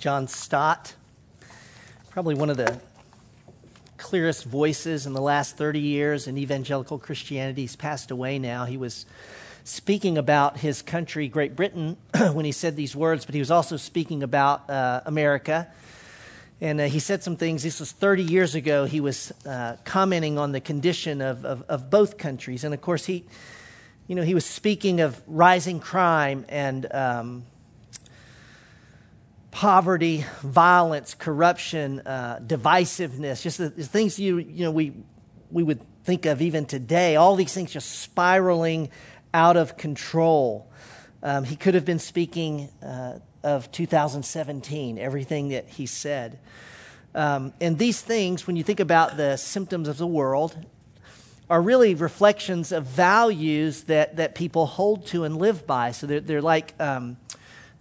John Stott, probably one of the clearest voices in the last 30 years in evangelical Christianity. He's passed away now. He was speaking about his country, Great Britain, when he said these words, but he was also speaking about uh, America. And uh, he said some things. This was 30 years ago. He was uh, commenting on the condition of, of, of, both countries. And of course, he, you know, he was speaking of rising crime and um, poverty, violence, corruption, uh, divisiveness, just the, the, things you, you know, we, we would think of even today, all these things just spiraling out of control. Um, he could have been speaking uh, of 2017, everything that he said. Um, and these things, when you think about the symptoms of the world, are really reflections of values that, that people hold to and live by. So they're, they're like um,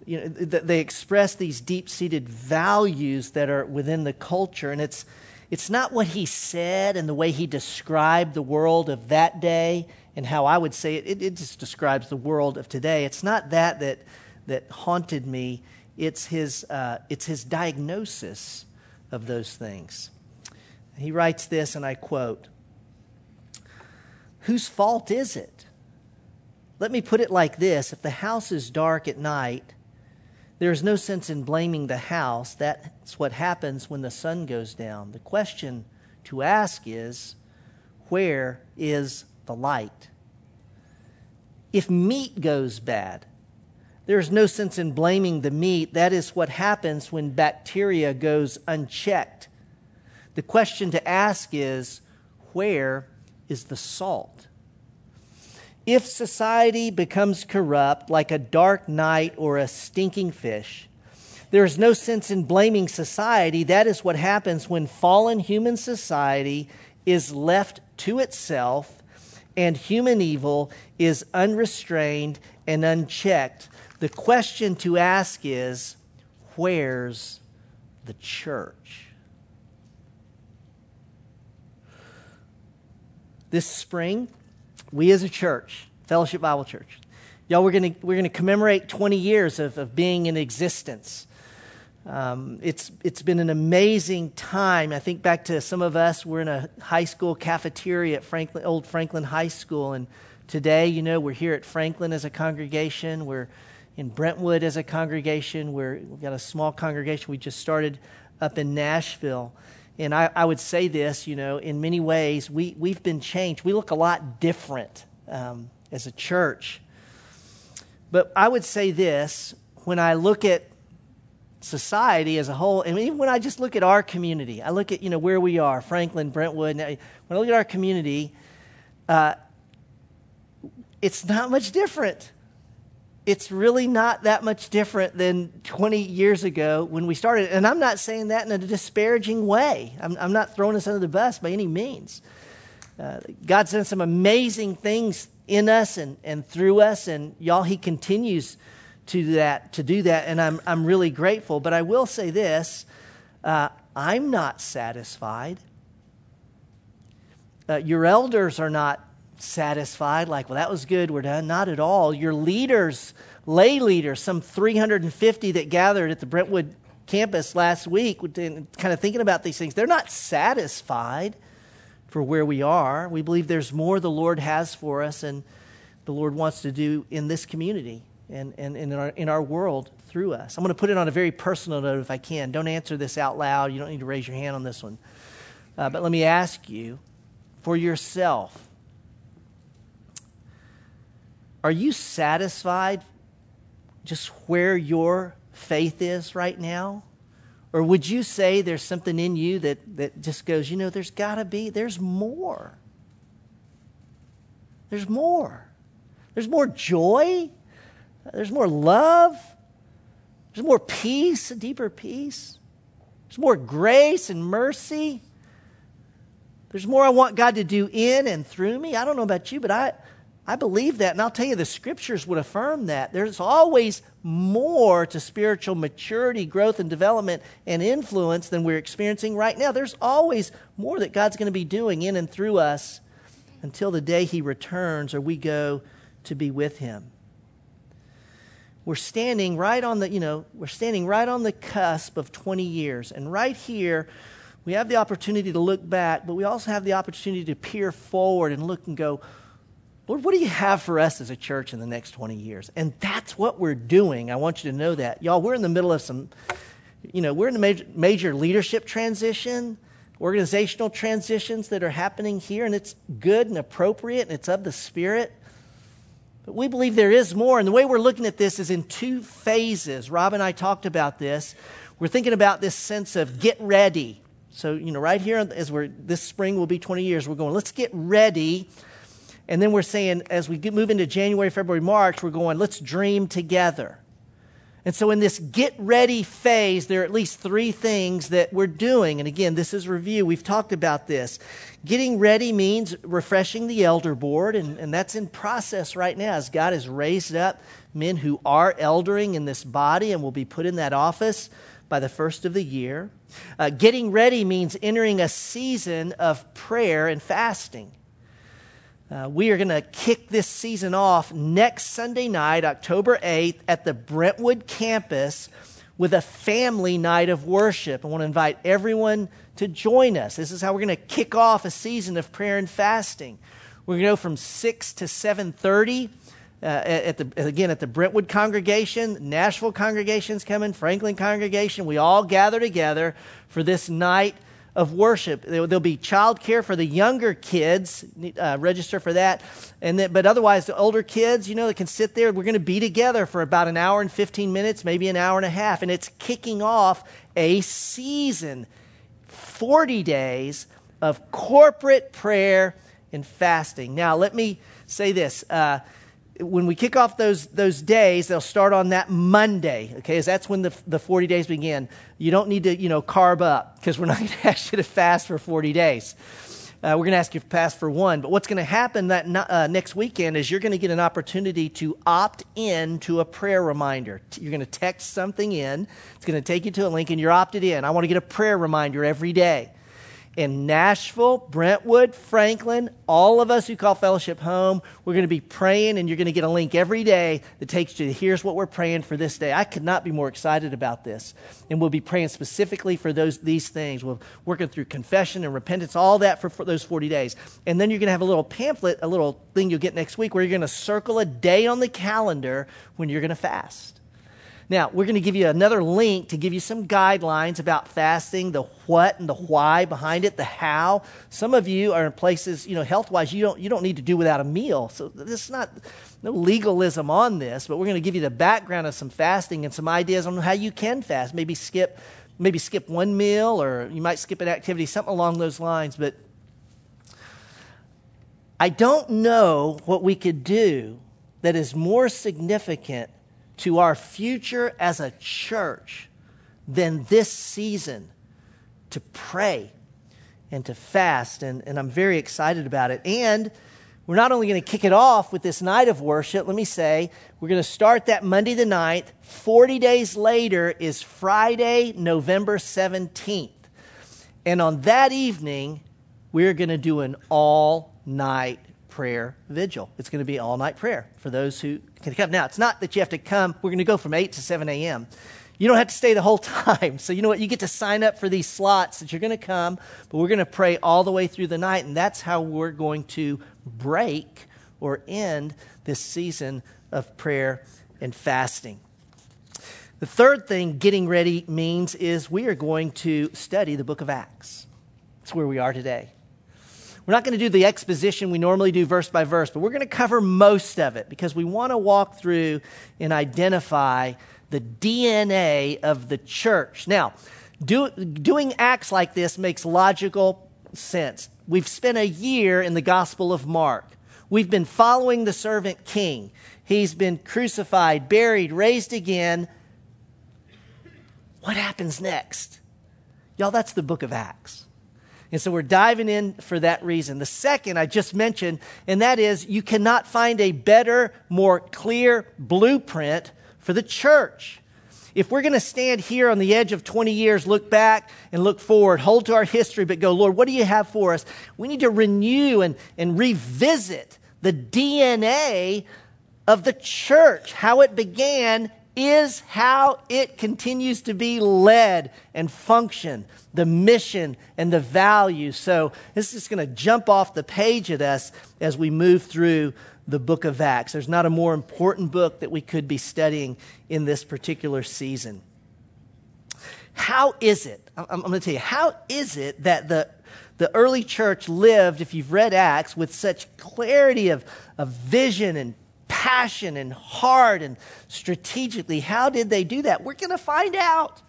you know, they express these deep seated values that are within the culture. And it's, it's not what he said and the way he described the world of that day and how I would say it, it, it just describes the world of today. It's not that that, that haunted me, it's his, uh, it's his diagnosis of those things. He writes this, and I quote Whose fault is it? Let me put it like this if the house is dark at night, there is no sense in blaming the house. That's what happens when the sun goes down. The question to ask is where is the light? If meat goes bad, there is no sense in blaming the meat. That is what happens when bacteria goes unchecked. The question to ask is where is the salt? If society becomes corrupt like a dark night or a stinking fish, there is no sense in blaming society. That is what happens when fallen human society is left to itself and human evil is unrestrained and unchecked. The question to ask is where's the church? This spring, we as a church, Fellowship Bible Church, y'all, we're going we're gonna commemorate 20 years of, of being in existence. Um, it's, it's been an amazing time. I think back to some of us, we're in a high school cafeteria at Franklin, Old Franklin High School. And today, you know, we're here at Franklin as a congregation. We're in Brentwood as a congregation. We're, we've got a small congregation we just started up in Nashville. And I, I would say this, you know, in many ways, we, we've been changed. We look a lot different um, as a church. But I would say this when I look at society as a whole, and even when I just look at our community, I look at, you know, where we are, Franklin, Brentwood, when I look at our community, uh, it's not much different it's really not that much different than 20 years ago when we started. And I'm not saying that in a disparaging way. I'm, I'm not throwing us under the bus by any means. Uh, God's done some amazing things in us and, and through us, and y'all, He continues to that to do that, and I'm I'm really grateful. But I will say this: uh, I'm not satisfied. Uh, your elders are not satisfied, like, well, that was good, we're done. Not at all. Your leaders, lay leaders, some 350 that gathered at the Brentwood campus last week, kind of thinking about these things, they're not satisfied for where we are. We believe there's more the Lord has for us and the Lord wants to do in this community and, and, and in, our, in our world through us. I'm going to put it on a very personal note if I can. Don't answer this out loud. You don't need to raise your hand on this one. Uh, but let me ask you for yourself are you satisfied just where your faith is right now? Or would you say there's something in you that, that just goes, you know, there's got to be, there's more. There's more. There's more joy. There's more love. There's more peace, a deeper peace. There's more grace and mercy. There's more I want God to do in and through me. I don't know about you, but I, I believe that, and I'll tell you, the scriptures would affirm that. There's always more to spiritual maturity, growth, and development and influence than we're experiencing right now. There's always more that God's going to be doing in and through us until the day He returns or we go to be with Him. we're standing right on the, you know, we're standing right on the cusp of 20 years. And right here, we have the opportunity to look back, but we also have the opportunity to peer forward and look and go, Lord, what do you have for us as a church in the next 20 years? And that's what we're doing. I want you to know that. Y'all, we're in the middle of some, you know, we're in a major, major leadership transition, organizational transitions that are happening here, and it's good and appropriate, and it's of the Spirit. But we believe there is more. And the way we're looking at this is in two phases. Rob and I talked about this. We're thinking about this sense of get ready. So, you know, right here, as we're, this spring will be 20 years, we're going, let's get ready and then we're saying, as we move into January, February, March, we're going, let's dream together. And so, in this get ready phase, there are at least three things that we're doing. And again, this is review. We've talked about this. Getting ready means refreshing the elder board, and, and that's in process right now as God has raised up men who are eldering in this body and will be put in that office by the first of the year. Uh, getting ready means entering a season of prayer and fasting. Uh, we are going to kick this season off next Sunday night, October 8th, at the Brentwood campus with a family night of worship. I want to invite everyone to join us. This is how we're going to kick off a season of prayer and fasting. We're going to go from 6 to 7.30 uh, at the, again at the Brentwood congregation. Nashville congregation's coming, Franklin congregation. We all gather together for this night of worship. There'll be childcare for the younger kids, uh, register for that. And then, but otherwise, the older kids, you know, that can sit there. We're going to be together for about an hour and 15 minutes, maybe an hour and a half. And it's kicking off a season 40 days of corporate prayer and fasting. Now, let me say this. Uh, when we kick off those, those days, they'll start on that Monday, okay? As that's when the, the 40 days begin. You don't need to, you know, carb up because we're not going to ask you to fast for 40 days. Uh, we're going to ask you to fast for one. But what's going to happen that uh, next weekend is you're going to get an opportunity to opt in to a prayer reminder. You're going to text something in. It's going to take you to a link, and you're opted in. I want to get a prayer reminder every day in Nashville, Brentwood, Franklin, all of us who call fellowship home, we're going to be praying, and you're going to get a link every day that takes you to here's what we're praying for this day. I could not be more excited about this. And we'll be praying specifically for those these things. We're working through confession and repentance, all that for, for those 40 days. And then you're going to have a little pamphlet, a little thing you'll get next week where you're going to circle a day on the calendar when you're going to fast. Now, we're going to give you another link to give you some guidelines about fasting, the what and the why behind it, the how. Some of you are in places, you know, health wise, you don't, you don't need to do without a meal. So this is not no legalism on this, but we're going to give you the background of some fasting and some ideas on how you can fast. Maybe skip, maybe skip one meal, or you might skip an activity, something along those lines. But I don't know what we could do that is more significant to our future as a church than this season to pray and to fast. And, and I'm very excited about it. And we're not only going to kick it off with this night of worship, let me say, we're going to start that Monday the 9th. 40 days later is Friday, November 17th. And on that evening, we're going to do an all night prayer vigil. It's going to be all night prayer for those who can come. Now, it's not that you have to come, we're going to go from 8 to 7 a.m. You don't have to stay the whole time. So, you know what? You get to sign up for these slots that you're going to come, but we're going to pray all the way through the night, and that's how we're going to break or end this season of prayer and fasting. The third thing getting ready means is we are going to study the book of Acts. That's where we are today. We're not going to do the exposition we normally do verse by verse, but we're going to cover most of it because we want to walk through and identify the DNA of the church. Now, do, doing acts like this makes logical sense. We've spent a year in the Gospel of Mark. We've been following the servant king. He's been crucified, buried, raised again. What happens next? Y'all, that's the book of Acts. And so we're diving in for that reason. The second I just mentioned, and that is you cannot find a better, more clear blueprint for the church. If we're going to stand here on the edge of 20 years, look back and look forward, hold to our history, but go, Lord, what do you have for us? We need to renew and, and revisit the DNA of the church, how it began is how it continues to be led and function, the mission and the values. So this is going to jump off the page at us as we move through the book of Acts. There's not a more important book that we could be studying in this particular season. How is it? I'm, going to tell you, how is it that the, the early church lived, if you've read Acts, with such clarity of, of vision and passion and heart and strategically? How did they do that? We're going to find out.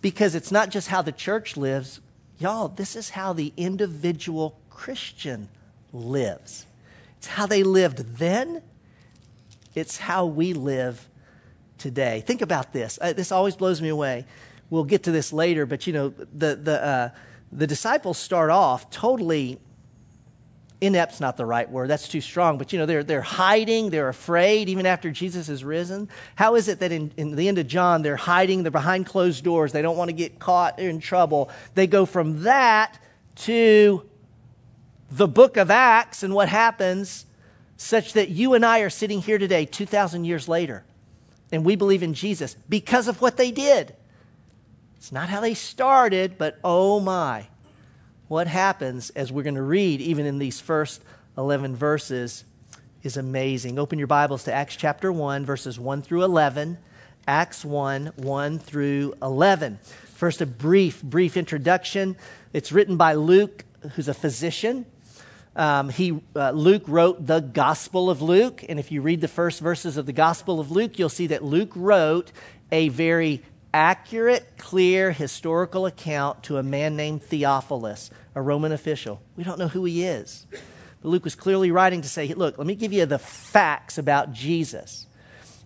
Because it's not just how the church lives, y'all, this is how the individual Christian lives. It's how they lived then, it's how we live today. Think about this. Uh, this always blows me away. We'll get to this later, but you know, the, the, uh, the disciples start off totally inept's not the right word that's too strong but you know they're, they're hiding they're afraid even after jesus is risen how is it that in, in the end of john they're hiding they're behind closed doors they don't want to get caught in trouble they go from that to the book of Acts and what happens, such that you and I are sitting here today, 2,000 years later, and we believe in Jesus because of what they did. It's not how they started, but oh my, what happens as we're going to read, even in these first 11 verses, is amazing. Open your Bibles to Acts chapter 1, verses 1 through 11. Acts 1, 1 through 11. First, a brief, brief introduction. It's written by Luke, who's a physician. Um, he, uh, Luke wrote the Gospel of Luke. And if you read the first verses of the Gospel of Luke, you'll see that Luke wrote a very accurate, clear historical account to a man named Theophilus, a Roman official. We don't know who he is. But Luke was clearly writing to say, look, let me give you the facts about Jesus.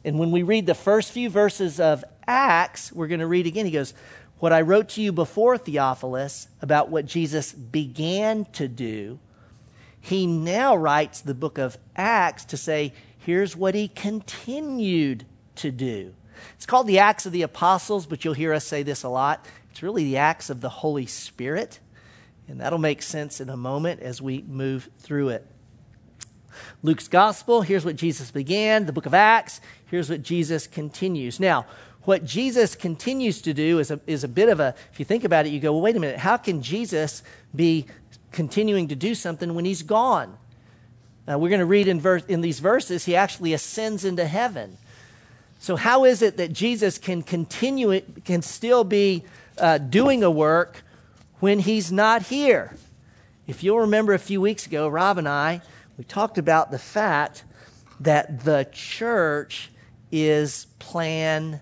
And when we read the first few verses of Acts, we're going to read again. He goes, What I wrote to you before, Theophilus, about what Jesus began to do he now writes the book of Acts to say, here's what he continued to do. It's called the Acts of the Apostles, but you'll hear us say this a lot. It's really the Acts of the Holy Spirit. And that'll make sense in a moment as we move through it. Luke's Gospel, here's what Jesus began. The book of Acts, here's what Jesus continues. Now, what Jesus continues to do is a, is a bit of a, if you think about it, you go, well, wait a minute, how can Jesus be continuing to do something when he's gone. Now, we're going to read in, verse, in these verses, he actually ascends into heaven. So, how is it that Jesus can continue it, can still be uh, doing a work when he's not here? If you'll remember a few weeks ago, Rob and I, we talked about the fact that the church is plan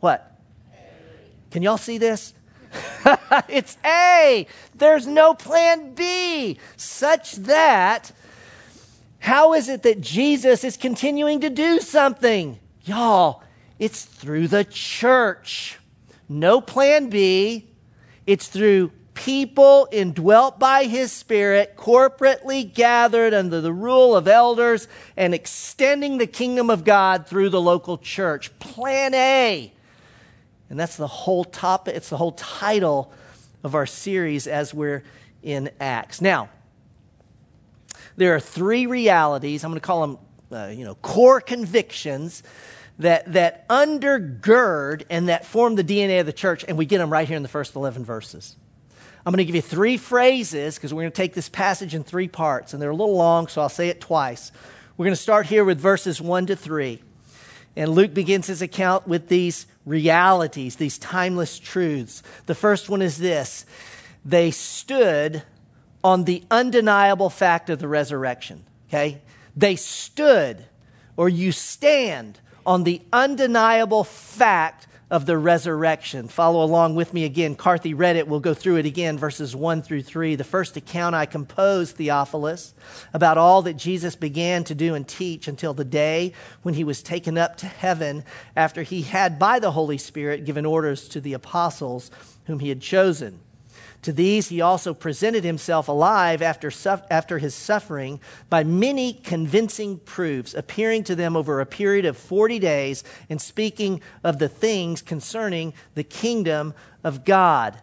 what? Can y'all see this? it's A. There's no plan B, such that how is it that Jesus is continuing to do something? Y'all, it's through the church. No plan B. It's through people indwelt by his spirit, corporately gathered under the rule of elders and extending the kingdom of God through the local church. Plan A. And that's the whole topic, it's the whole title of our series as we're in Acts. Now, there are three realities, I'm going to call them, uh, you know, core convictions that, that undergird and that form the DNA of the church, and we get them right here in the first 11 verses. I'm going to give you three phrases because we're going to take this passage in three parts, and they're a little long, so I'll say it twice. We're going to start here with verses 1 to 3. And Luke begins his account with these realities, these timeless truths. The first one is this they stood on the undeniable fact of the resurrection. Okay? They stood, or you stand, on the undeniable fact of the resurrection. Follow along with me again. Carthy read it. We'll go through it again, verses 1 through 3. The first account I composed, Theophilus, about all that Jesus began to do and teach until the day when he was taken up to heaven after he had, by the Holy Spirit, given orders to the apostles whom he had chosen. To these he also presented himself alive after, after his suffering by many convincing proofs, appearing to them over a period of 40 days and speaking of the things concerning the kingdom of God.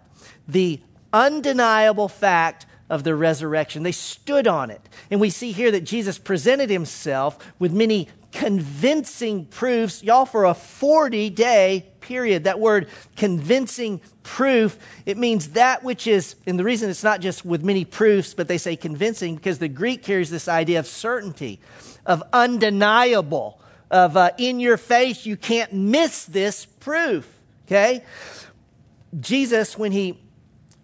The undeniable fact of the resurrection. They stood on it. And we see here that Jesus presented himself with many convincing proofs, y'all, for a 40 day period. That word convincing proof, it means that which is, and the reason it's not just with many proofs, but they say convincing because the Greek carries this idea of certainty, of undeniable, of uh, in your face, you can't miss this proof, okay? Jesus, when he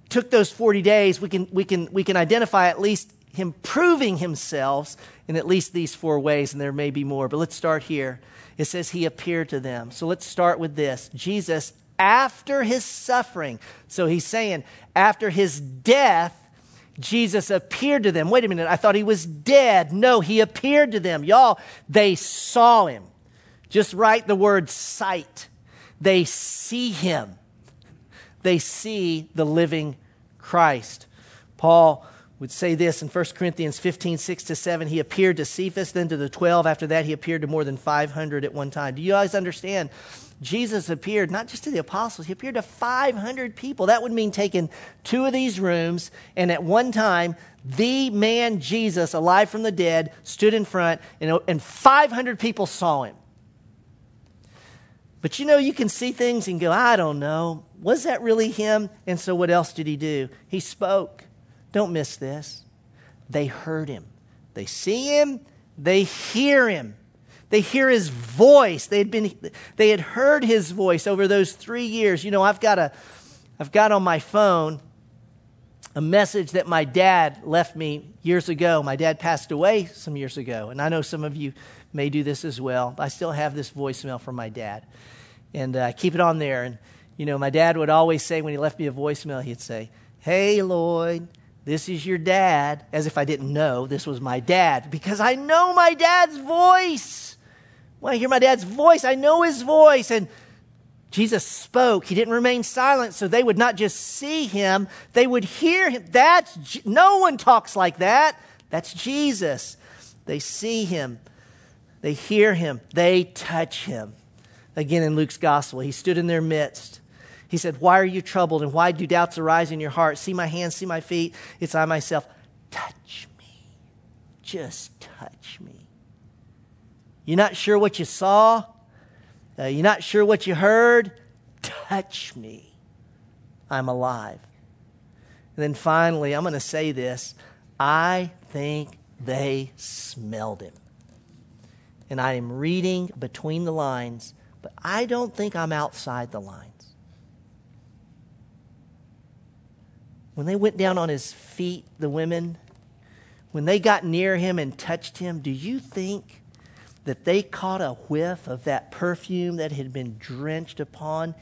took those 40 days, we can, we can, we can identify at least him proving himself in at least these four ways, and there may be more, but let's start here. It says he appeared to them. So let's start with this Jesus, after his suffering, so he's saying, after his death, Jesus appeared to them. Wait a minute, I thought he was dead. No, he appeared to them. Y'all, they saw him. Just write the word sight. They see him. They see the living Christ. Paul would say this in 1 Corinthians 15, 6 to 7. He appeared to Cephas, then to the 12. After that, he appeared to more than 500 at one time. Do you guys understand? Jesus appeared not just to the apostles, he appeared to 500 people. That would mean taking two of these rooms, and at one time, the man Jesus, alive from the dead, stood in front, and, and 500 people saw him. But you know, you can see things and go, I don't know. Was that really him? And so, what else did he do? He spoke. Don't miss this. They heard him. They see him, they hear him. They hear his voice. They had been they had heard his voice over those 3 years. You know, I've got a I've got on my phone a message that my dad left me years ago. My dad passed away some years ago, and I know some of you may do this as well. I still have this voicemail from my dad, and uh, I keep it on there. And you know, my dad would always say when he left me a voicemail, he'd say, "Hey, Lloyd, this is your dad, as if I didn't know this was my dad, because I know my dad's voice. When I hear my dad's voice, I know his voice. And Jesus spoke. He didn't remain silent, so they would not just see him, they would hear him. That's no one talks like that. That's Jesus. They see him, they hear him, they touch him. Again in Luke's gospel, he stood in their midst. He said, Why are you troubled and why do doubts arise in your heart? See my hands, see my feet. It's I myself. Touch me. Just touch me. You're not sure what you saw? Uh, you're not sure what you heard? Touch me. I'm alive. And then finally, I'm going to say this I think they smelled him. And I am reading between the lines, but I don't think I'm outside the lines. When they went down on his feet, the women, when they got near him and touched him, do you think that they caught a whiff of that perfume that had been drenched upon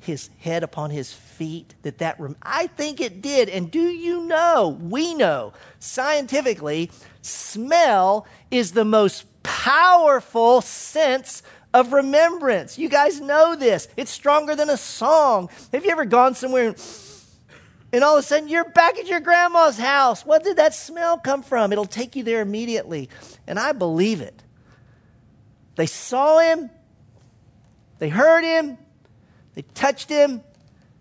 his head upon his feet that that rem- i think it did. And do you know we know scientifically smell is the most powerful sense of remembrance. You guys know this. It's stronger than a song. Have you ever gone somewhere and and all of a sudden you're back at your grandma's house. What did that smell come from? It'll take you there immediately. And I believe it. They saw him, they heard him, they touched him,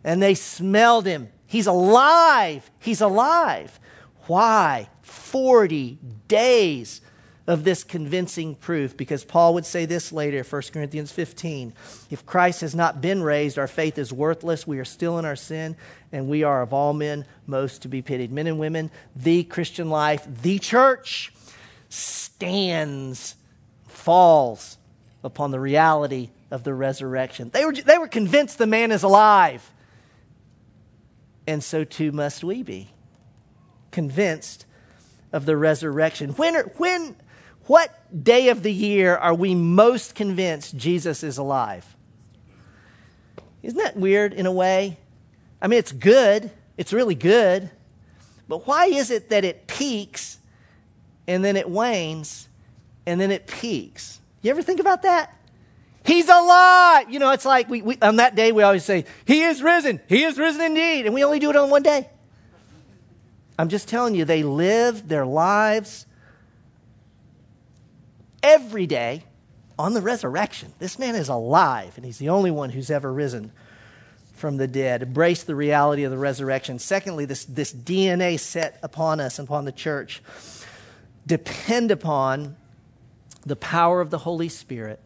and they smelled him. He's alive. He's alive. Why? 40 days of this convincing proof because Paul would say this later, 1 Corinthians 15. If Christ has not been raised, our faith is worthless. We are still in our sin, and we are of all men most to be pitied. Men and women, the Christian life, the church stands, falls upon the reality of the resurrection. They were, they were convinced the man is alive. And so too must we be. Convinced of the resurrection. When, are, when what day of the year are we most convinced Jesus is alive? Isn't that weird in a way? I mean, it's good, it's really good, but why is it that it peaks and then it wanes and then it peaks? You ever think about that? He's alive. You know, it's like we, we, on that day we always say, He is risen. He is risen indeed. And we only do it on one day. I'm just telling you, they live their lives every day on the resurrection. This man is alive, and he's the only one who's ever risen from the dead. Embrace the reality of the resurrection. Secondly, this, this DNA set upon us and upon the church. Depend upon the power of the Holy Spirit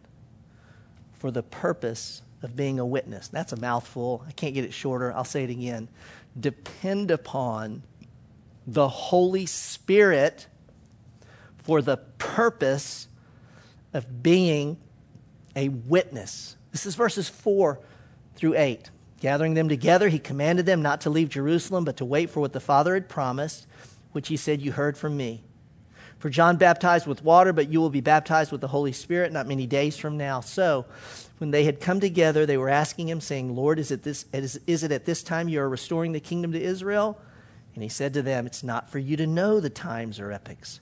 for the purpose of being a witness. That's a mouthful. I can't get it shorter. I'll say it again. Depend upon the Holy Spirit for the purpose of being a witness. This is verses 4 through 8. Gathering them together, he commanded them not to leave Jerusalem, but to wait for what the Father had promised, which he said, You heard from me. For John baptized with water, but you will be baptized with the Holy Spirit not many days from now. So, when they had come together, they were asking him, saying, Lord, is it, this, is, is it at this time you are restoring the kingdom to Israel? And he said to them, It's not for you to know the times or epochs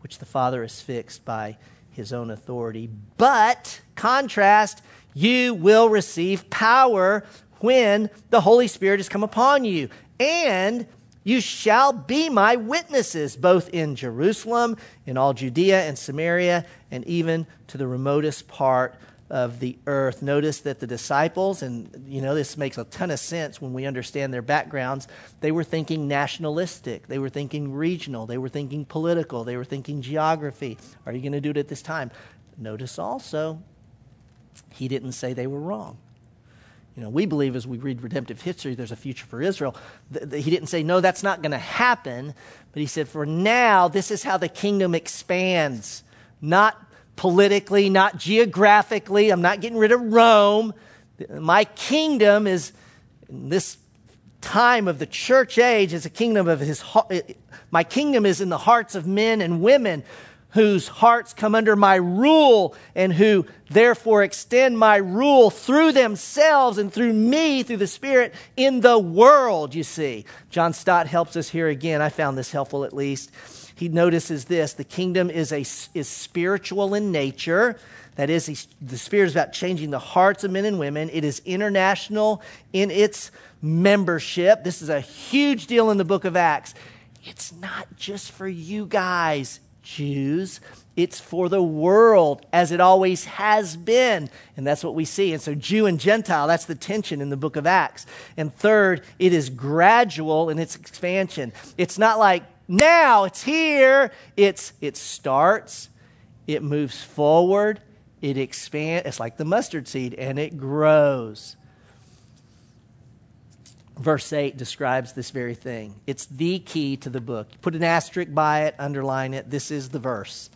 which the Father has fixed by his own authority. But, contrast, you will receive power when the Holy Spirit has come upon you. And you shall be my witnesses, both in Jerusalem, in all Judea and Samaria, and even to the remotest part of the earth. Notice that the disciples, and you know, this makes a ton of sense when we understand their backgrounds, they were thinking nationalistic, they were thinking regional, they were thinking political, they were thinking geography. Are you going to do it at this time? Notice also, he didn't say they were wrong. You know, we believe as we read redemptive history, there's a future for Israel. he didn't say, no, that's not going to happen. But he said, for now, this is how the kingdom expands. Not politically, not geographically. I'm not getting rid of Rome. My kingdom is, in this time of the church age, is a kingdom of his, eh, my kingdom is in the hearts of men and women whose hearts come under my rule and who therefore extend my rule through themselves and through me, through the Spirit, in the world, you see. John Stott helps us here again. I found this helpful at least. He notices this the kingdom is, a, is spiritual in nature. That is, the Spirit is about changing the hearts of men and women. It is international in its membership. This is a huge deal in the book of Acts. It's not just for you guys, Jews. It's for the world, as it always has been. And that's what we see. And so, Jew and Gentile, that's the tension in the book of Acts. And third, it is gradual in its expansion. It's not like now it's here. It's, it starts, it moves forward, it expands. It's like the mustard seed, and it grows. Verse 8 describes this very thing. It's the key to the book. Put an asterisk by it, underline it. This is the verse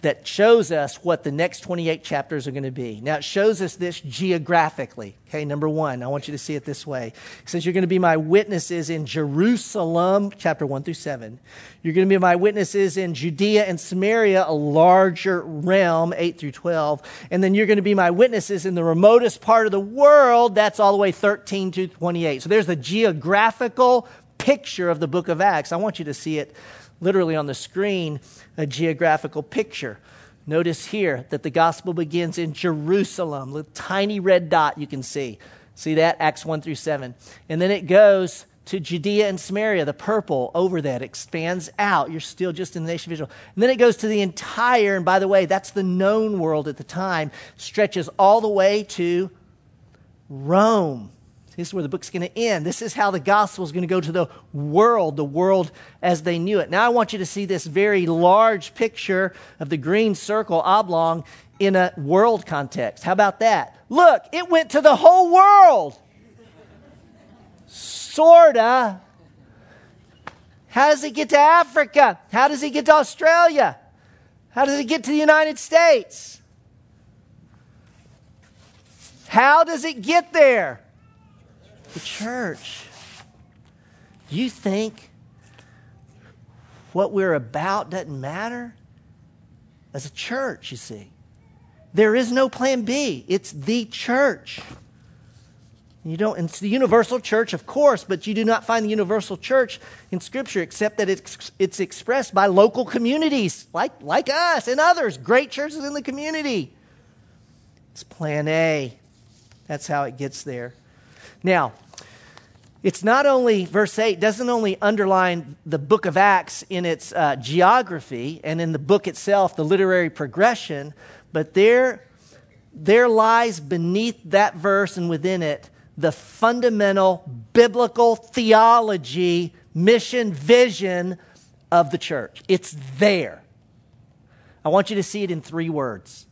that shows us what the next 28 chapters are going to be. Now, it shows us this geographically. Okay, number one, I want you to see it this way. Says, You're going to be my witnesses in Jerusalem, chapter 1 through 7. You're going to be my witnesses in Judea and Samaria, a larger realm, 8 through 12. And then you're going to be my witnesses in the remotest part of the world, that's all the way 13 to 28. So there's the geographical picture of the book of Acts. I want you to see it literally on the screen a geographical picture. Notice here that the gospel begins in Jerusalem, the tiny red dot you can see. See that? Acts 1 through 7. And then it goes to Judea and Samaria, the purple over that expands out. You're still just in the nation of Israel. And then it goes to the entire, and by the way, that's the known world at the time, stretches all the way to Rome. This is where the book's going to end. This is how the gospel is going to go to the world, the world as they knew it. Now, I want you to see this very large picture of the green circle oblong in a world context. How about that? Look, it went to the whole world. Sorta. How does it get to Africa? How does it get to Australia? How does it get to the United States? How does it get there? The church. You think what we're about doesn't matter? As a church, you see. There is no plan B. It's the church. You don't, it's the universal church, of course, but you do not find the universal church in Scripture except that it's, it's expressed by local communities like, like us and others, great churches in the community. It's plan A. That's how it gets there. Now, it's not only, verse 8 doesn't only underline the book of Acts in its uh, geography and in the book itself, the literary progression, but there, there lies beneath that verse and within it the fundamental biblical theology, mission, vision of the church. It's there. I want you to see it in three words.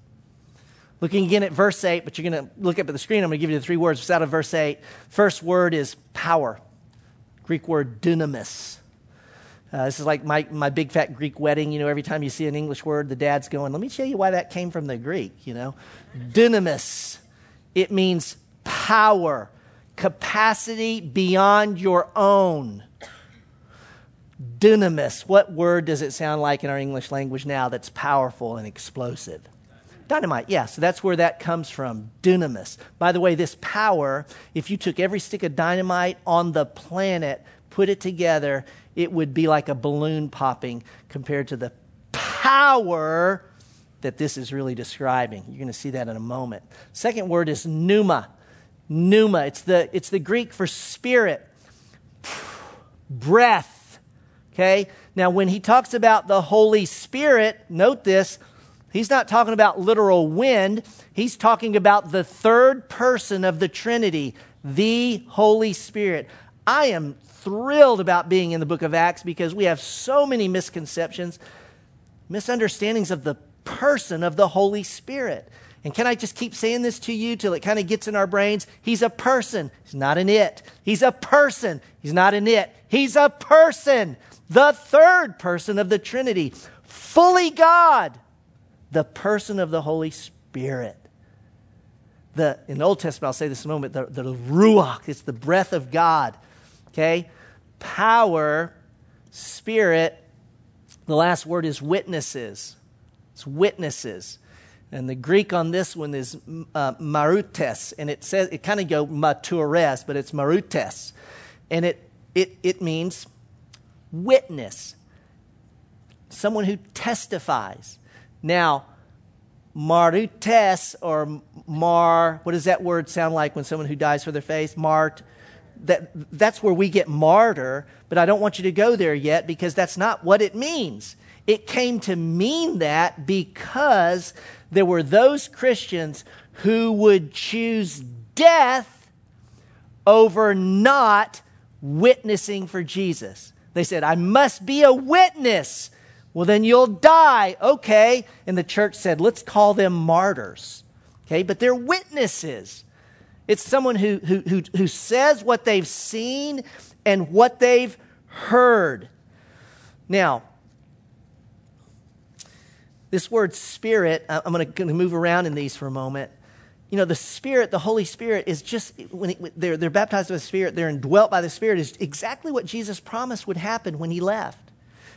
Looking again at verse 8, but you're going to look up at the screen. I'm going to give you the three words It's out of verse 8. First word is power. Greek word dunamis. Uh, this is like my, my big fat Greek wedding. You know, every time you see an English word, the dad's going, let me show you why that came from the Greek, you know. Dunamis. It means power, capacity beyond your own. Dunamis. What word does it sound like in our English language now that's powerful and explosive? Dynamite, yeah, so that's where that comes from, dunamis. By the way, this power, if you took every stick of dynamite on the planet, put it together, it would be like a balloon popping compared to the power that this is really describing. You're going to see that in a moment. Second word is pneuma. Pneuma, it's the, it's the Greek for spirit, breath. Okay? Now, when he talks about the Holy Spirit, note this He's not talking about literal wind. He's talking about the third person of the Trinity, the Holy Spirit. I am thrilled about being in the book of Acts because we have so many misconceptions, misunderstandings of the person of the Holy Spirit. And can I just keep saying this to you till it kind of gets in our brains? He's a person. He's not an it. He's a person. He's not an it. He's a person. The third person of the Trinity. Fully God the person of the Holy Spirit. The, in the Old Testament, I'll say this in a moment, the, the Ruach, it's the breath of God. Okay? Power, spirit. The last word is witnesses. It's witnesses. And the Greek on this one is uh, marutes, and it says it kind of go matures, but it's marutes, and it it it means witness, someone who testifies. Now, marutes or mar, what does that word sound like when someone who dies for their faith? Mart. That, that's where we get martyr, but I don't want you to go there yet because that's not what it means. It came to mean that because there were those Christians who would choose death over not witnessing for Jesus. They said, I must be a witness well, then you'll die. Okay. And the church said, let's call them martyrs. Okay. But they're witnesses. It's someone who, who, who, who says what they've seen and what they've heard. Now, this word spirit, I'm going to move around in these for a moment. You know, the Spirit, the Holy Spirit, is just, when it, they're, they're baptized by the Spirit, they're indwelt by the Spirit, is exactly what Jesus promised would happen when he left.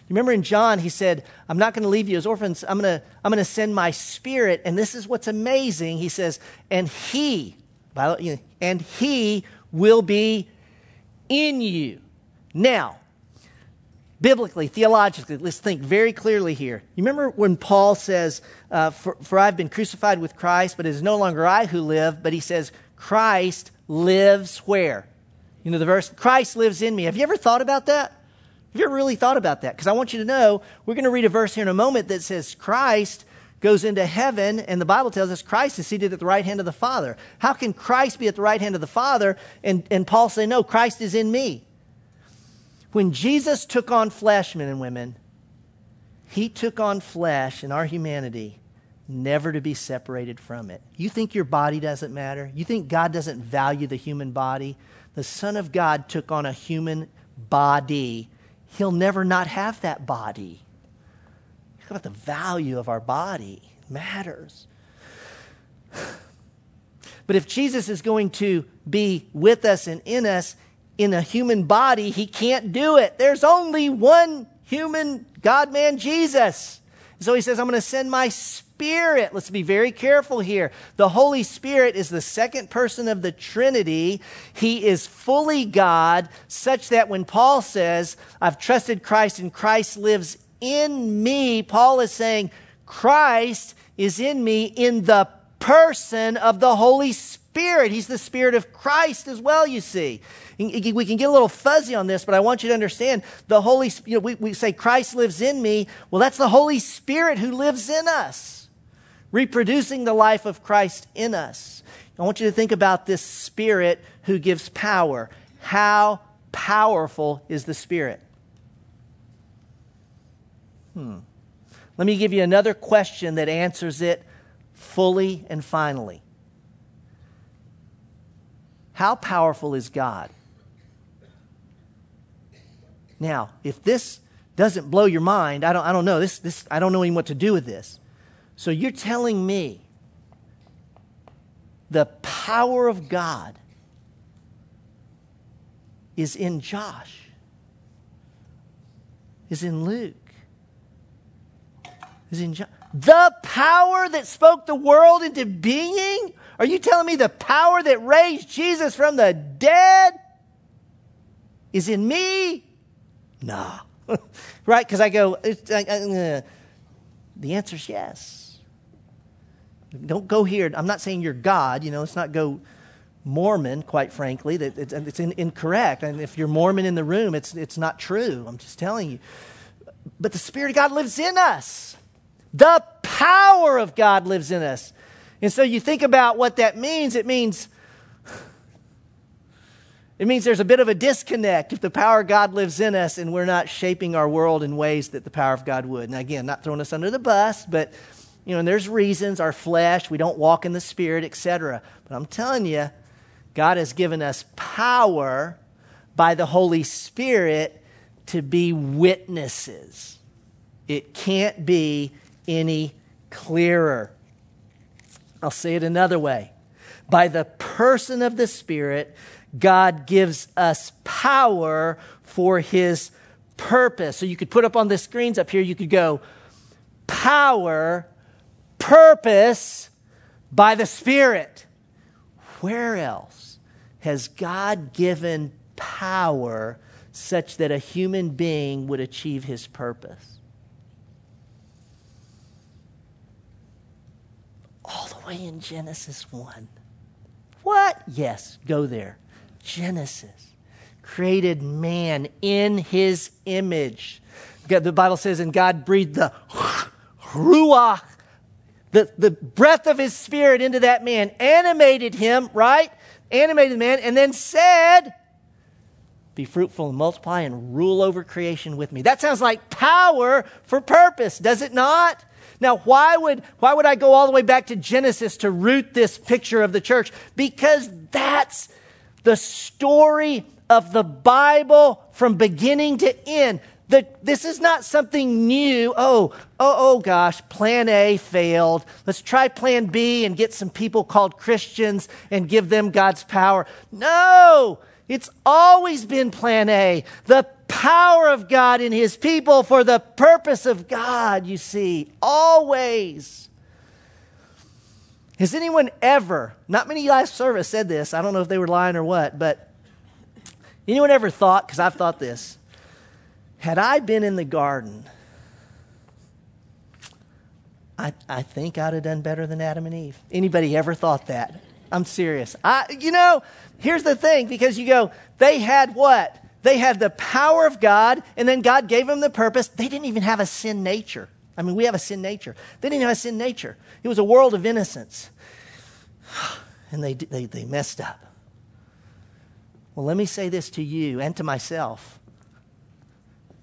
Remember in John, he said, I'm not going to leave you as orphans. I'm going to, I'm going to send my spirit. And this is what's amazing. He says, and he, and he will be in you. Now, biblically, theologically, let's think very clearly here. You remember when Paul says, uh, for, for I've been crucified with Christ, but it is no longer I who live, but he says, Christ lives where? You know the verse, Christ lives in me. Have you ever thought about that? Have you ever really thought about that? Because I want you to know, we're going to read a verse here in a moment that says Christ goes into heaven, and the Bible tells us Christ is seated at the right hand of the Father. How can Christ be at the right hand of the Father and, and Paul say, No, Christ is in me? When Jesus took on flesh, men and women, he took on flesh in our humanity, never to be separated from it. You think your body doesn't matter? You think God doesn't value the human body? The Son of God took on a human body he'll never not have that body. Think about the value of our body. It matters. But if Jesus is going to be with us and in us in a human body, he can't do it. There's only one human God man, Jesus. So he says, I'm going to send my Spirit. Let's be very careful here. The Holy Spirit is the second person of the Trinity. He is fully God, such that when Paul says, I've trusted Christ and Christ lives in me, Paul is saying, Christ is in me in the person of the Holy Spirit. He's the Spirit of Christ as well, you see. We can get a little fuzzy on this, but I want you to understand the Holy you know, we, we say Christ lives in me. Well, that's the Holy Spirit who lives in us, reproducing the life of Christ in us. I want you to think about this Spirit who gives power. How powerful is the Spirit? Hmm. Let me give you another question that answers it fully and finally. How powerful is God? Now, if this doesn't blow your mind, I don't, I don't know. This, this, I don't know even what to do with this. So you're telling me the power of God is in Josh, is in Luke, is in John. The power that spoke the world into being? Are you telling me the power that raised Jesus from the dead is in me? Nah. right? Because I go, I, uh, the answer is yes. Don't go here. I'm not saying you're God. You know, let's not go Mormon, quite frankly. It's, it's in, incorrect. And if you're Mormon in the room, it's, it's not true. I'm just telling you. But the Spirit of God lives in us. The power of God lives in us. And so you think about what that means. It means it means there's a bit of a disconnect if the power of God lives in us and we're not shaping our world in ways that the power of God would. And again, not throwing us under the bus, but you know, and there's reasons, our flesh, we don't walk in the spirit, etc. But I'm telling you, God has given us power by the Holy Spirit to be witnesses. It can't be any clearer. I'll say it another way. By the person of the Spirit, God gives us power for his purpose. So you could put up on the screens up here, you could go power, purpose by the Spirit. Where else has God given power such that a human being would achieve his purpose? All the way in Genesis 1. What? Yes, go there. Genesis created man in his image. The Bible says, and God breathed the ruach, the, the breath of his spirit into that man, animated him, right? Animated the man, and then said, Be fruitful and multiply and rule over creation with me. That sounds like power for purpose, does it not? Now, why would, why would I go all the way back to Genesis to root this picture of the church? Because that's the story of the Bible from beginning to end. The, this is not something new. Oh, oh, oh gosh, plan A failed. Let's try plan B and get some people called Christians and give them God's power. No, it's always been plan A. The power of God in his people for the purpose of God, you see, always. Has anyone ever, not many last service said this, I don't know if they were lying or what, but anyone ever thought, because I've thought this, had I been in the garden, I, I think I'd have done better than Adam and Eve. Anybody ever thought that? I'm serious. I, you know, here's the thing because you go, they had what? They had the power of God, and then God gave them the purpose. They didn't even have a sin nature. I mean, we have a sin nature. They didn't have a sin nature. It was a world of innocence. And they, they, they messed up. Well, let me say this to you and to myself.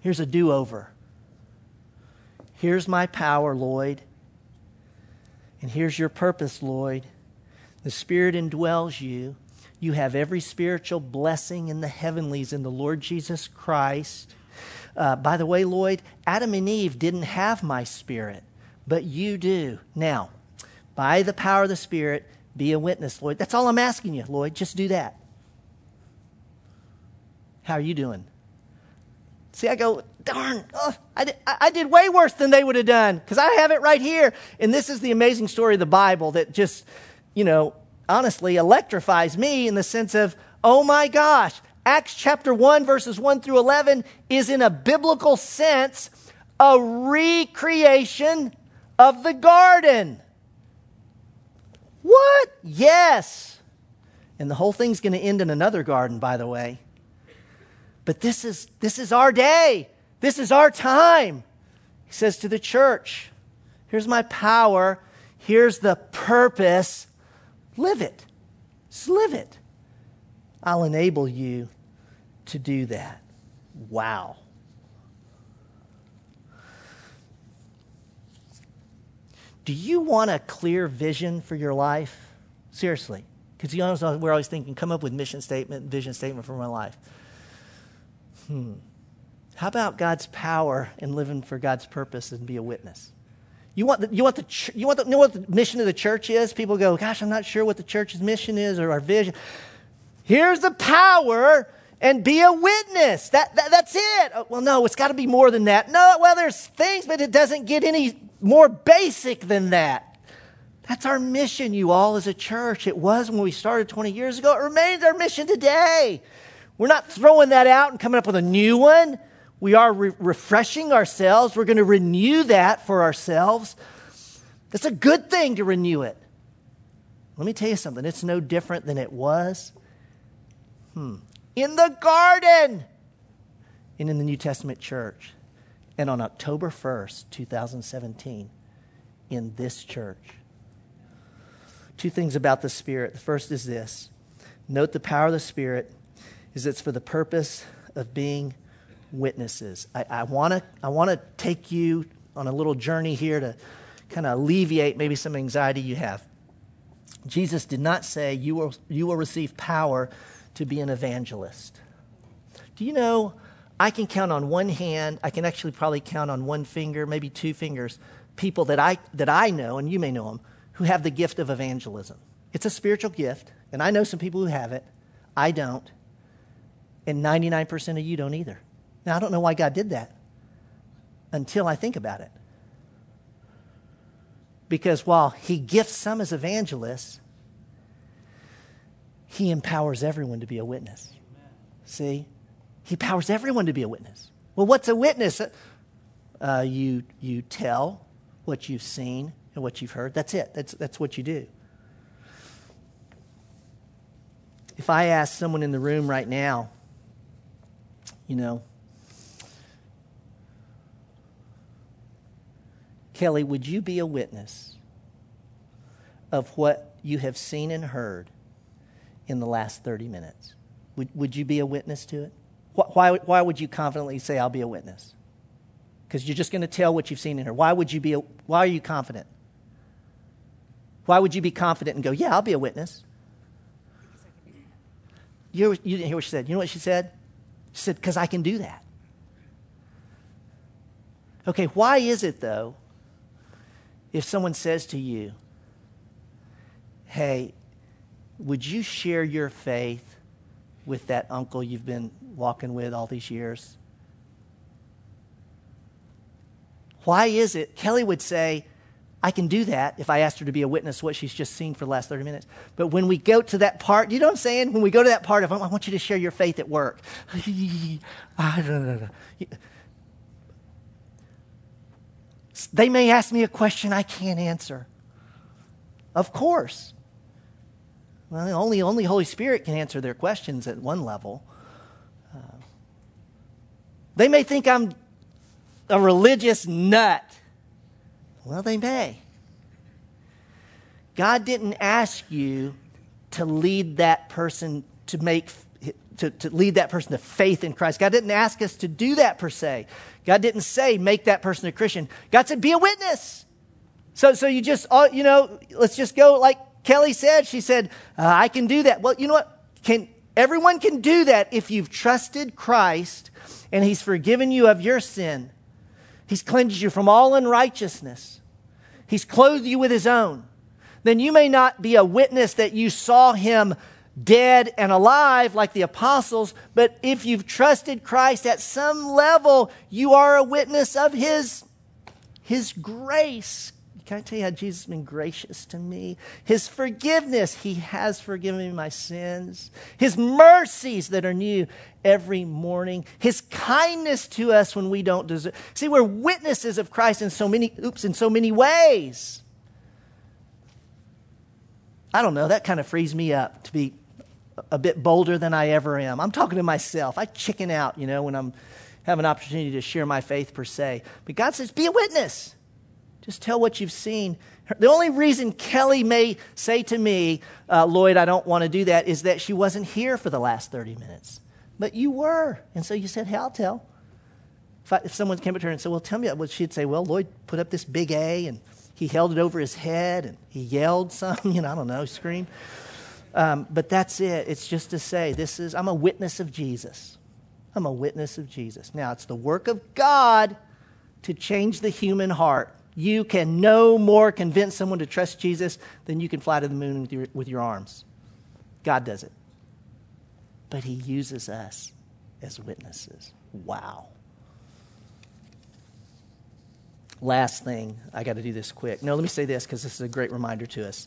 Here's a do over. Here's my power, Lloyd. And here's your purpose, Lloyd. The Spirit indwells you. You have every spiritual blessing in the heavenlies in the Lord Jesus Christ. Uh, by the way, Lloyd, Adam and Eve didn't have my spirit, but you do. Now, by the power of the Spirit, be a witness, Lloyd. That's all I'm asking you, Lloyd. Just do that. How are you doing? See, I go, darn, oh, I, did, I did way worse than they would have done because I have it right here. And this is the amazing story of the Bible that just, you know, honestly electrifies me in the sense of, oh my gosh, Acts chapter 1, verses 1 through 11 is in a biblical sense a recreation of the garden. What? Yes. And the whole thing's going to end in another garden, by the way. But this is, this is our day. This is our time. He says to the church, Here's my power. Here's the purpose. Live it. Just live it. I'll enable you to do that. Wow. Do you want a clear vision for your life? Seriously. Because you know, we're always thinking, come up with mission statement, vision statement for my life. Hmm. How about God's power in living for God's purpose and be a witness? You want the, you want the, you want the, know what the mission of the church is? People go, gosh, I'm not sure what the church's mission is or our vision. Here's the power and be a witness. That, that that's it. Oh, well, no, it's got to be more than that. No, well, there's things, but it doesn't get any more basic than that. That's our mission, you all, as a church. It was when we started 20 years ago. It remains our mission today. We're not throwing that out and coming up with a new one. We are re- refreshing ourselves. We're going to renew that for ourselves. It's a good thing to renew it. Let me tell you something. It's no different than it was hmm, in the garden and in the New Testament church. And on October 1st, 2017, in this church. Two things about the Spirit. The first is this note the power of the Spirit is it's for the purpose of being witnesses. I want to I want to take you on a little journey here to kind of alleviate maybe some anxiety you have. Jesus did not say you will, you will receive power to be an evangelist. Do you know I can count on one hand, I can actually probably count on one finger, maybe two fingers, people that I, that I know, and you may know them, who have the gift of evangelism. It's a spiritual gift, and I know some people who have it. I don't. And 99% of you don't either. Now, I don't know why God did that until I think about it. Because while He gifts some as evangelists, He empowers everyone to be a witness. See? He empowers everyone to be a witness. Well, what's a witness? Uh, you, you tell what you've seen and what you've heard. That's it. That's, that's what you do. If I ask someone in the room right now, you know, Kelly, would you be a witness of what you have seen and heard in the last 30 minutes? Would, would you be a witness to it? Why, why would you confidently say, I'll be a witness? Because you're just going to tell what you've seen in her. Why would you be, a, why are you confident? Why would you be confident and go, yeah, I'll be a witness? You, you didn't hear what she said. You know what she said? She said, because I can do that. Okay, why is it, though, if someone says to you, hey, would you share your faith with that uncle you've been walking with all these years? Why is it? Kelly would say, I can do that if I asked her to be a witness what she's just seen for the last 30 minutes. But when we go to that part, you know what I'm saying? When we go to that part of, I want you to share your faith at work. They may ask me a question I can't answer. Of course. Well, only, only Holy Spirit can answer their questions at one level. Uh, they may think I'm a religious nut. Well, they may. God didn't ask you to lead that person to make to, to lead that person to faith in Christ. God didn't ask us to do that per se. God didn't say make that person a Christian. God said be a witness. So, so you just, uh, you know, let's just go like Kelly said. She said, uh, I can do that. Well, you know what? Can, everyone can do that if you've trusted Christ and he's forgiven you of your sin. He's cleansed you from all unrighteousness. He's clothed you with his own. Then you may not be a witness that you saw him dead and alive like the apostles, but if you've trusted Christ at some level, you are a witness of his, his grace. Can I tell you how Jesus has been gracious to me? His forgiveness, He has forgiven me my sins. His mercies that are new every morning. His kindness to us when we don't deserve. See, we're witnesses of Christ in so many, oops, in so many ways. I don't know, that kind of frees me up to be a bit bolder than I ever am. I'm talking to myself. I chicken out, you know, when I'm have an opportunity to share my faith per se. But God says, be a witness. Just tell what you've seen. The only reason Kelly may say to me, uh, Lloyd, I don't want to do that, is that she wasn't here for the last 30 minutes. But you were. And so you said, hey, I'll tell. If, I, if someone came up to her and said, well, tell me, well, she'd say, well, Lloyd put up this big A and he held it over his head and he yelled some, you know, I don't know, screamed. Um, but that's it. It's just to say, this is, I'm a witness of Jesus. I'm a witness of Jesus. Now, it's the work of God to change the human heart. You can no more convince someone to trust Jesus than you can fly to the moon with your, with your arms. God does it. But he uses us as witnesses. Wow. Last thing, I got to do this quick. No, let me say this because this is a great reminder to us.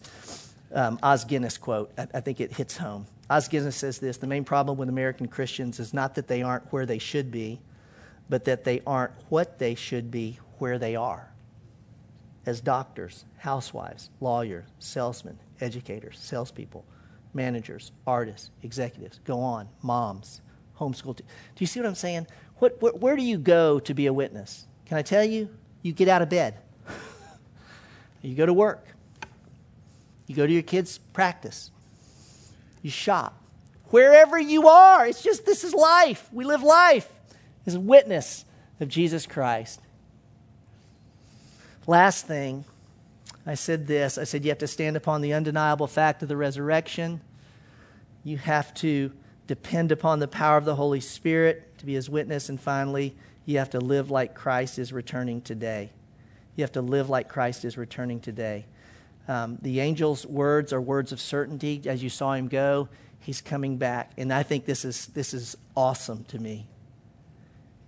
Um, Os Guinness quote, I, I think it hits home. Os Guinness says this The main problem with American Christians is not that they aren't where they should be, but that they aren't what they should be where they are. As doctors, housewives, lawyers, salesmen, educators, salespeople, managers, artists, executives, go on, moms, homeschool. T- do you see what I'm saying? What, where, where do you go to be a witness? Can I tell you? You get out of bed. you go to work. You go to your kids' practice. You shop. Wherever you are, it's just this is life. We live life as a witness of Jesus Christ. Last thing, I said this I said you have to stand upon the undeniable fact of the resurrection. You have to depend upon the power of the Holy Spirit to be his witness. And finally, you have to live like Christ is returning today. You have to live like Christ is returning today. Um, the angel's words are words of certainty. As you saw him go, he's coming back. And I think this is, this is awesome to me.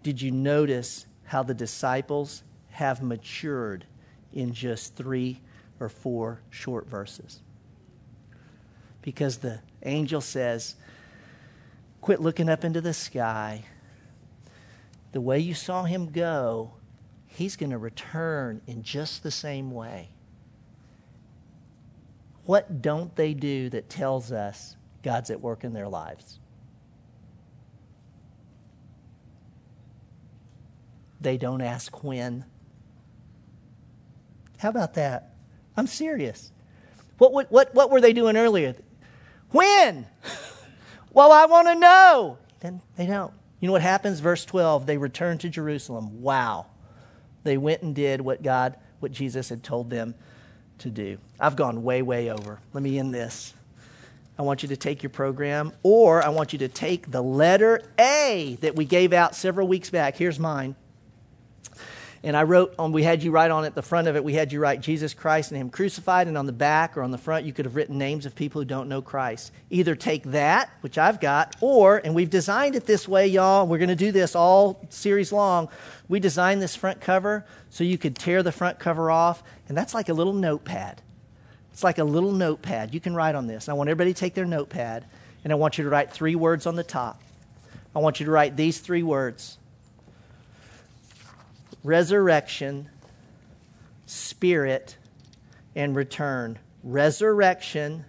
Did you notice how the disciples have matured in just three or four short verses? Because the angel says, Quit looking up into the sky. The way you saw him go, he's going to return in just the same way. What don't they do that tells us God's at work in their lives? They don't ask when. How about that? I'm serious. What, what, what were they doing earlier? When? well, I want to know. Then they don't. You know what happens? Verse 12 they returned to Jerusalem. Wow. They went and did what God, what Jesus had told them to do. I've gone way, way over. Let me end this. I want you to take your program, or I want you to take the letter A that we gave out several weeks back. Here's mine. And I wrote on, we had you write on at the front of it, we had you write Jesus Christ and Him crucified. And on the back or on the front, you could have written names of people who don't know Christ. Either take that, which I've got, or, and we've designed it this way, y'all. We're going to do this all series long. We designed this front cover so you could tear the front cover off. And that's like a little notepad. It's like a little notepad. You can write on this. I want everybody to take their notepad, and I want you to write three words on the top. I want you to write these three words resurrection, spirit, and return. Resurrection,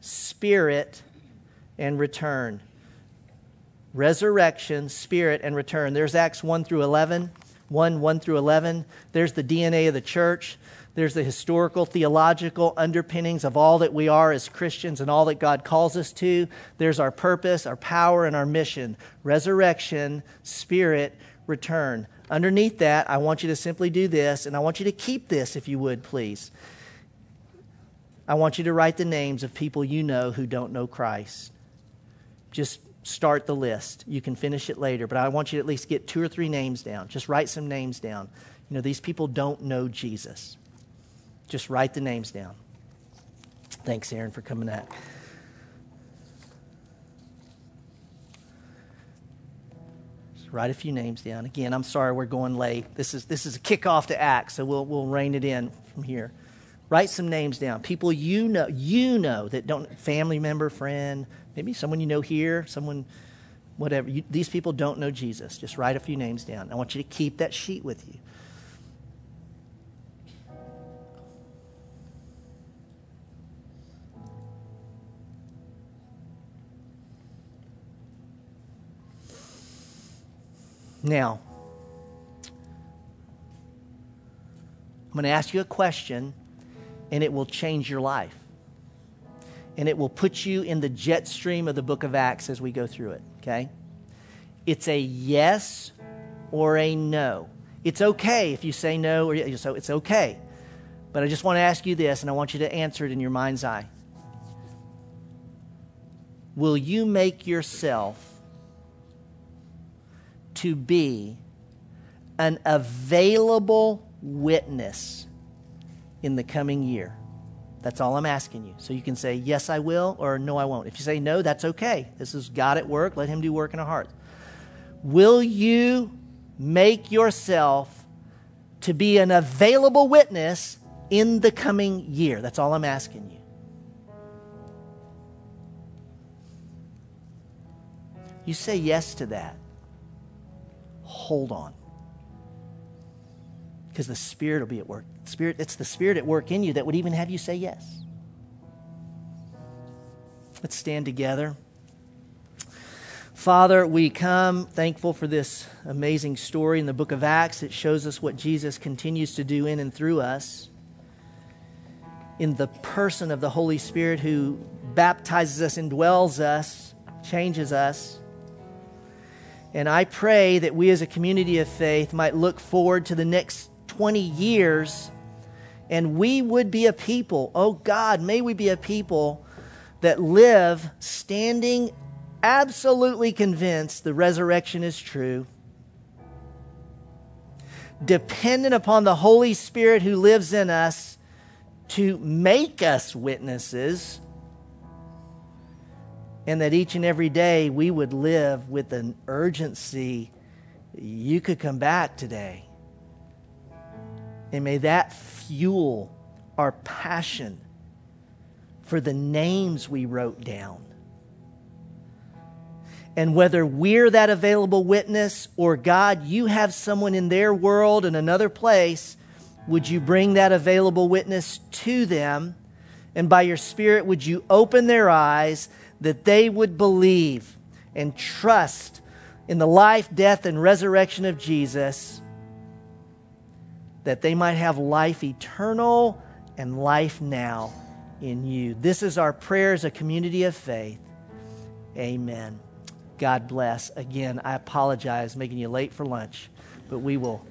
spirit, and return. Resurrection, spirit, and return. There's Acts 1 through 11. 1 1 through 11. There's the DNA of the church. There's the historical, theological underpinnings of all that we are as Christians and all that God calls us to. There's our purpose, our power, and our mission resurrection, spirit, return. Underneath that, I want you to simply do this, and I want you to keep this if you would, please. I want you to write the names of people you know who don't know Christ. Just start the list. You can finish it later, but I want you to at least get two or three names down. Just write some names down. You know, these people don't know Jesus. Just write the names down. Thanks, Aaron, for coming back. Write a few names down. Again, I'm sorry we're going late. This is, this is a kickoff to Acts, so we'll, we'll rein it in from here. Write some names down. People you know, you know that don't, family member, friend, maybe someone you know here, someone, whatever. You, these people don't know Jesus. Just write a few names down. I want you to keep that sheet with you. Now, I'm going to ask you a question, and it will change your life. And it will put you in the jet stream of the book of Acts as we go through it, okay? It's a yes or a no. It's okay if you say no, or so it's okay. But I just want to ask you this, and I want you to answer it in your mind's eye. Will you make yourself to be an available witness in the coming year? That's all I'm asking you. So you can say, Yes, I will, or No, I won't. If you say no, that's okay. This is God at work. Let Him do work in our hearts. Will you make yourself to be an available witness in the coming year? That's all I'm asking you. You say yes to that. Hold on. Because the Spirit will be at work. Spirit, it's the Spirit at work in you that would even have you say yes. Let's stand together. Father, we come thankful for this amazing story in the book of Acts. It shows us what Jesus continues to do in and through us in the person of the Holy Spirit who baptizes us, indwells us, changes us. And I pray that we as a community of faith might look forward to the next 20 years and we would be a people, oh God, may we be a people that live standing absolutely convinced the resurrection is true, dependent upon the Holy Spirit who lives in us to make us witnesses, and that each and every day we would live with an urgency you could come back today. And may that fuel our passion for the names we wrote down and whether we're that available witness or God, you have someone in their world in another place, would you bring that available witness to them? And by your Spirit, would you open their eyes that they would believe and trust in the life, death, and resurrection of Jesus, that they might have life eternal and life now in you. This is our prayer as a community of faith. Amen. God bless. Again, I apologize making you late for lunch, but we will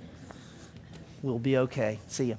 we'll be okay. See you.